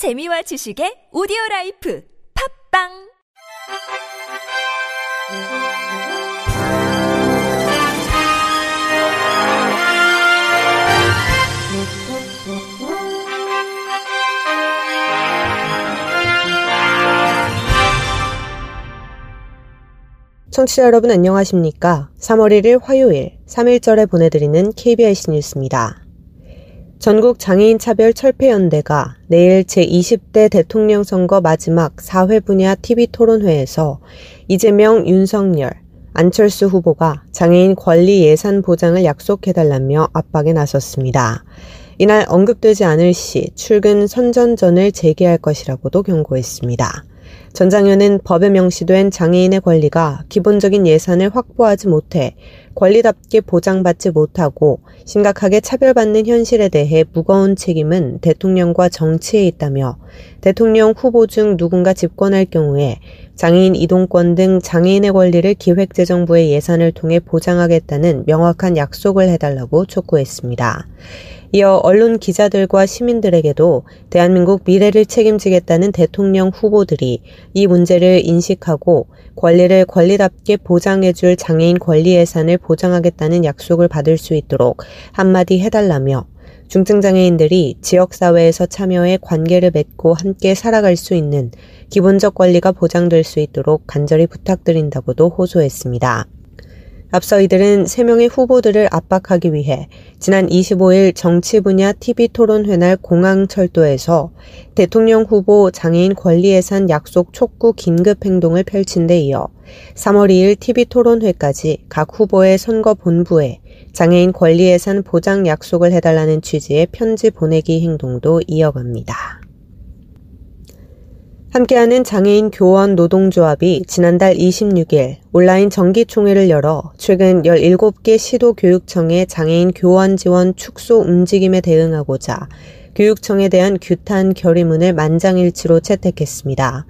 재미와 지식의 오디오 라이프 팟빵 청취자 여러분 안녕하십니까? 3월 1일 화요일 3일절에 보내드리는 KBIC 뉴스입니다. 전국 장애인 차별 철폐연대가 내일 제20대 대통령 선거 마지막 4회 분야 TV 토론회에서 이재명, 윤석열, 안철수 후보가 장애인 권리 예산 보장을 약속해달라며 압박에 나섰습니다. 이날 언급되지 않을 시 출근 선전전을 재개할 것이라고도 경고했습니다. 전 장현은 법에 명시된 장애인의 권리가 기본적인 예산을 확보하지 못해 권리답게 보장받지 못하고 심각하게 차별받는 현실에 대해 무거운 책임은 대통령과 정치에 있다며 대통령 후보 중 누군가 집권할 경우에 장애인 이동권 등 장애인의 권리를 기획재정부의 예산을 통해 보장하겠다는 명확한 약속을 해달라고 촉구했습니다. 이어 언론 기자들과 시민들에게도 대한민국 미래를 책임지겠다는 대통령 후보들이 이 문제를 인식하고 권리를 권리답게 보장해줄 장애인 권리 예산을 보장하겠다는 약속을 받을 수 있도록 한마디 해달라며 중증장애인들이 지역사회에서 참여해 관계를 맺고 함께 살아갈 수 있는 기본적 권리가 보장될 수 있도록 간절히 부탁드린다고도 호소했습니다. 앞서 이들은 3명의 후보들을 압박하기 위해 지난 25일 정치 분야 TV 토론회 날 공항철도에서 대통령 후보 장애인 권리 예산 약속 촉구 긴급 행동을 펼친 데 이어 3월 2일 TV 토론회까지 각 후보의 선거 본부에 장애인 권리 예산 보장 약속을 해달라는 취지의 편지 보내기 행동도 이어갑니다. 함께하는 장애인 교원 노동조합이 지난달 26일 온라인 정기총회를 열어 최근 17개 시도교육청의 장애인 교원 지원 축소 움직임에 대응하고자 교육청에 대한 규탄 결의문을 만장일치로 채택했습니다.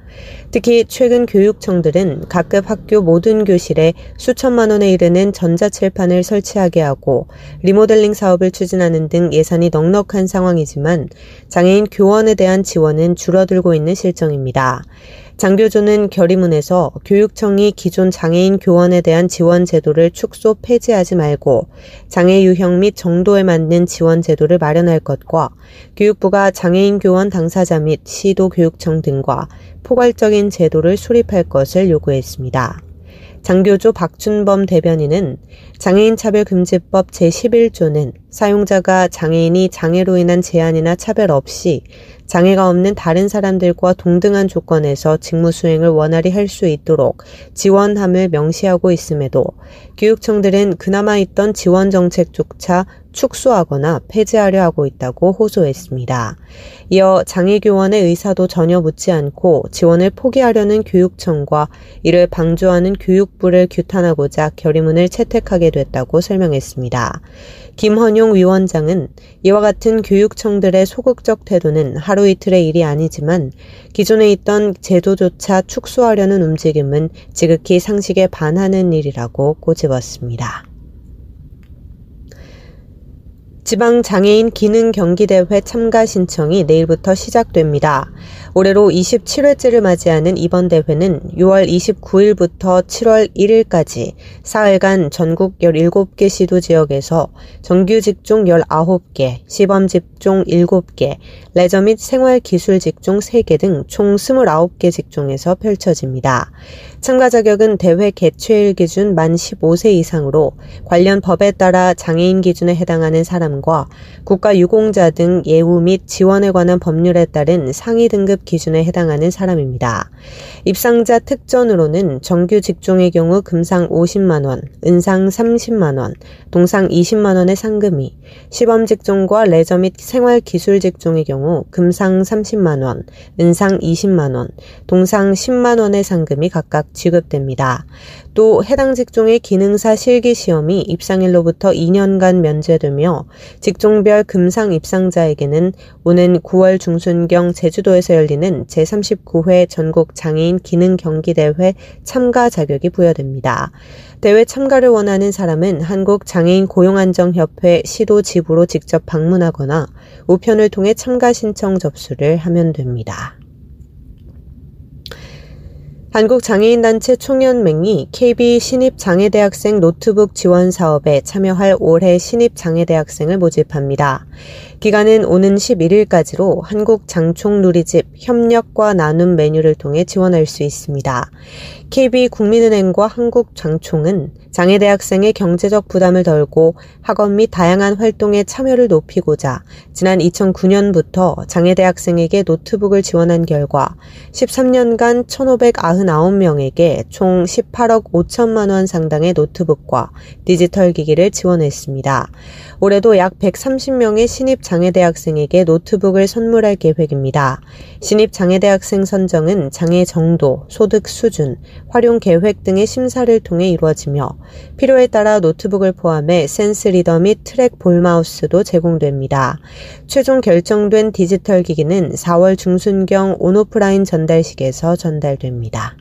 특히 최근 교육청들은 각급 학교 모든 교실에 수천만 원에 이르는 전자칠판을 설치하게 하고 리모델링 사업을 추진하는 등 예산이 넉넉한 상황이지만 장애인 교원에 대한 지원은 줄어들고 있는 실정입니다. 장교조는 결의문에서 교육청이 기존 장애인 교원에 대한 지원 제도를 축소 폐지하지 말고 장애 유형 및 정도에 맞는 지원 제도를 마련할 것과 교육부가 장애인 교원 당사자 및 시도 교육청 등과 포괄적인 제도를 수립할 것을 요구했습니다. 장교조 박준범 대변인은 장애인 차별금지법 제11조는 사용자가 장애인이 장애로 인한 제한이나 차별 없이 장애가 없는 다른 사람들과 동등한 조건에서 직무 수행을 원활히 할 수 있도록 지원함을 명시하고 있음에도 교육청들은 그나마 있던 지원 정책조차 축소하거나 폐지하려 하고 있다고 호소했습니다. 이어 장애교원의 의사도 전혀 묻지 않고 지원을 포기하려는 교육청과 이를 방조하는 교육부를 규탄하고자 결의문을 채택하게 됐다고 설명했습니다. 김헌용 위원장은 이와 같은 교육청들의 소극적 태도는 하루 이틀의 일이 아니지만 기존에 있던 제도조차 축소하려는 움직임은 지극히 상식에 반하는 일이라고 꼬집었습니다. 지방 장애인 기능 경기대회 참가 신청이 내일부터 시작됩니다. 올해로 27회째를 맞이하는 이번 대회는 6월 29일부터 7월 1일까지 사흘간 전국 17개 시도 지역에서 정규 직종 19개, 시범 직종 7개, 레저 및 생활 기술 직종 3개 등 총 29개 직종에서 펼쳐집니다. 참가 자격은 대회 개최일 기준 만 15세 이상으로 관련 법에 따라 장애인 기준에 해당하는 사람과 국가 유공자 등 예우 및 지원에 관한 법률에 따른 상위 등급 기준에 해당하는 사람입니다. 입상자 특전으로는 정규 직종의 경우 금상 50만원, 은상 30만원, 동상 20만원의 상금이, 시범 직종과 레저 및 생활 기술 직종의 경우 금상 30만원, 은상 20만원, 동상 10만원의 상금이 각각 지급됩니다. 또 해당 직종의 기능사 실기 시험이 입상일로부터 2년간 면제되며 직종별 금상 입상자에게는 오는 9월 중순경 제주도에서 열린 열리는 제39회 전국 장애인 기능 경기대회 참가 자격이 부여됩니다. 대회 참가를 원하는 사람은 한국 장애인 고용안정협회 시도 지부로 직접 방문하거나 우편을 통해 참가 신청 접수를 하면 됩니다. 한국장애인단체 총연맹이 KB 신입장애대학생 노트북 지원 사업에 참여할 올해 신입장애대학생을 모집합니다. 기간은 오는 11일까지로 한국 장총누리집 협력과 나눔 메뉴를 통해 지원할 수 있습니다. KB국민은행과 한국 장총은 장애 대학생의 경제적 부담을 덜고 학업 및 다양한 활동에 참여를 높이고자 지난 2009년부터 장애 대학생에게 노트북을 지원한 결과 13년간 1,599명에게 총 18억 5천만 원 상당의 노트북과 디지털 기기를 지원했습니다. 올해도 약 130명의 신입 장애대학생에게 노트북을 선물할 계획입니다. 신입 장애대학생 선정은 장애 정도, 소득 수준, 활용 계획 등의 심사를 통해 이루어지며 필요에 따라 노트북을 포함해 센스 리더 및 트랙 볼 마우스도 제공됩니다. 최종 결정된 디지털 기기는 4월 중순경 온오프라인 전달식에서 전달됩니다.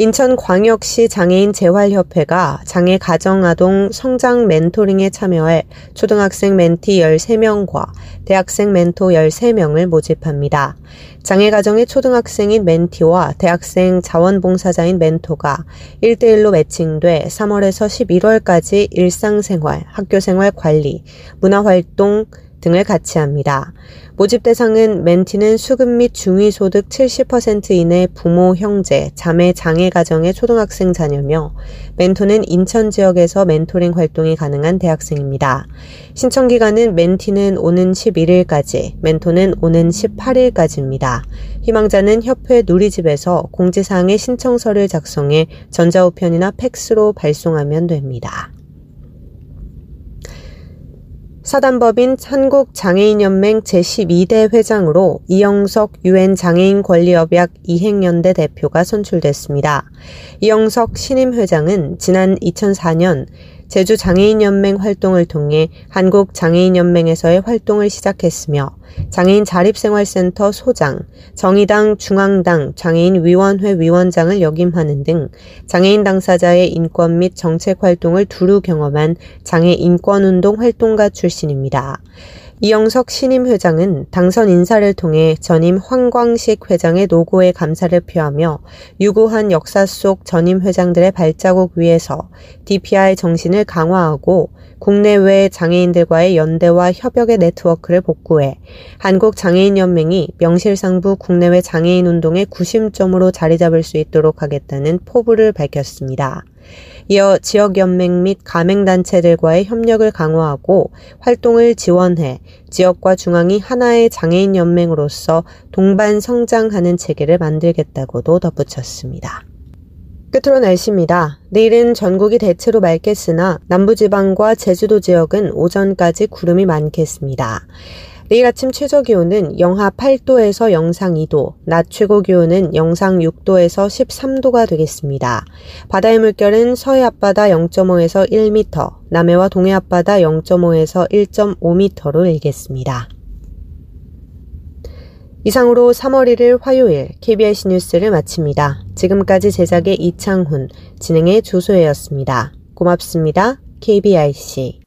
인천광역시 장애인 재활협회가 장애 가정아동 성장 멘토링에 참여해 초등학생 멘티 13명과 대학생 멘토 13명을 모집합니다. 장애 가정의 초등학생인 멘티와 대학생 자원봉사자인 멘토가 1대1로 매칭돼 3월에서 11월까지 일상생활, 학교생활 관리, 문화활동, 등을 같이 합니다. 모집 대상은 멘티는 수급 및 중위 소득 70% 이내 부모, 형제, 자매, 장애 가정의 초등학생 자녀며 멘토는 인천 지역에서 멘토링 활동이 가능한 대학생입니다. 신청 기간은 멘티는 오는 11일까지, 멘토는 오는 18일까지입니다. 희망자는 협회 누리집에서 공지사항의 신청서를 작성해 전자우편이나 팩스로 발송하면 됩니다. 사단법인 한국장애인연맹 제12대 회장으로 이영석 유엔 장애인 권리협약 이행연대 대표가 선출됐습니다. 이영석 신임 회장은 지난 2004년 제주 장애인연맹 활동을 통해 한국 장애인연맹에서의 활동을 시작했으며 장애인 자립생활센터 소장, 정의당 중앙당 장애인위원회 위원장을 역임하는 등 장애인 당사자의 인권 및 정책 활동을 두루 경험한 장애 인권운동 활동가 출신입니다. 이영석 신임 회장은 당선 인사를 통해 전임 황광식 회장의 노고에 감사를 표하며 유구한 역사 속 전임 회장들의 발자국 위에서 DPI 정신을 강화하고 국내외 장애인들과의 연대와 협약의 네트워크를 복구해 한국 장애인연맹이 명실상부 국내외 장애인 운동의 구심점으로 자리 잡을 수 있도록 하겠다는 포부를 밝혔습니다. 이어 지역연맹 및 가맹단체들과의 협력을 강화하고 활동을 지원해 지역과 중앙이 하나의 장애인 연맹으로서 동반 성장하는 체계를 만들겠다고도 덧붙였습니다. 끝으로 날씨입니다. 내일은 전국이 대체로 맑겠으나 남부지방과 제주도 지역은 오전까지 구름이 많겠습니다. 내일 아침 최저 기온은 영하 8도에서 영상 2도, 낮 최고 기온은 영상 6도에서 13도가 되겠습니다. 바다의 물결은 서해 앞바다 0.5에서 1m, 남해와 동해 앞바다 0.5에서 1.5m로 일겠습니다. 이상으로 3월 1일 화요일 KBS 뉴스를 마칩니다. 지금까지 제작의 이창훈, 진행의 조소혜였습니다. 고맙습니다. KBIC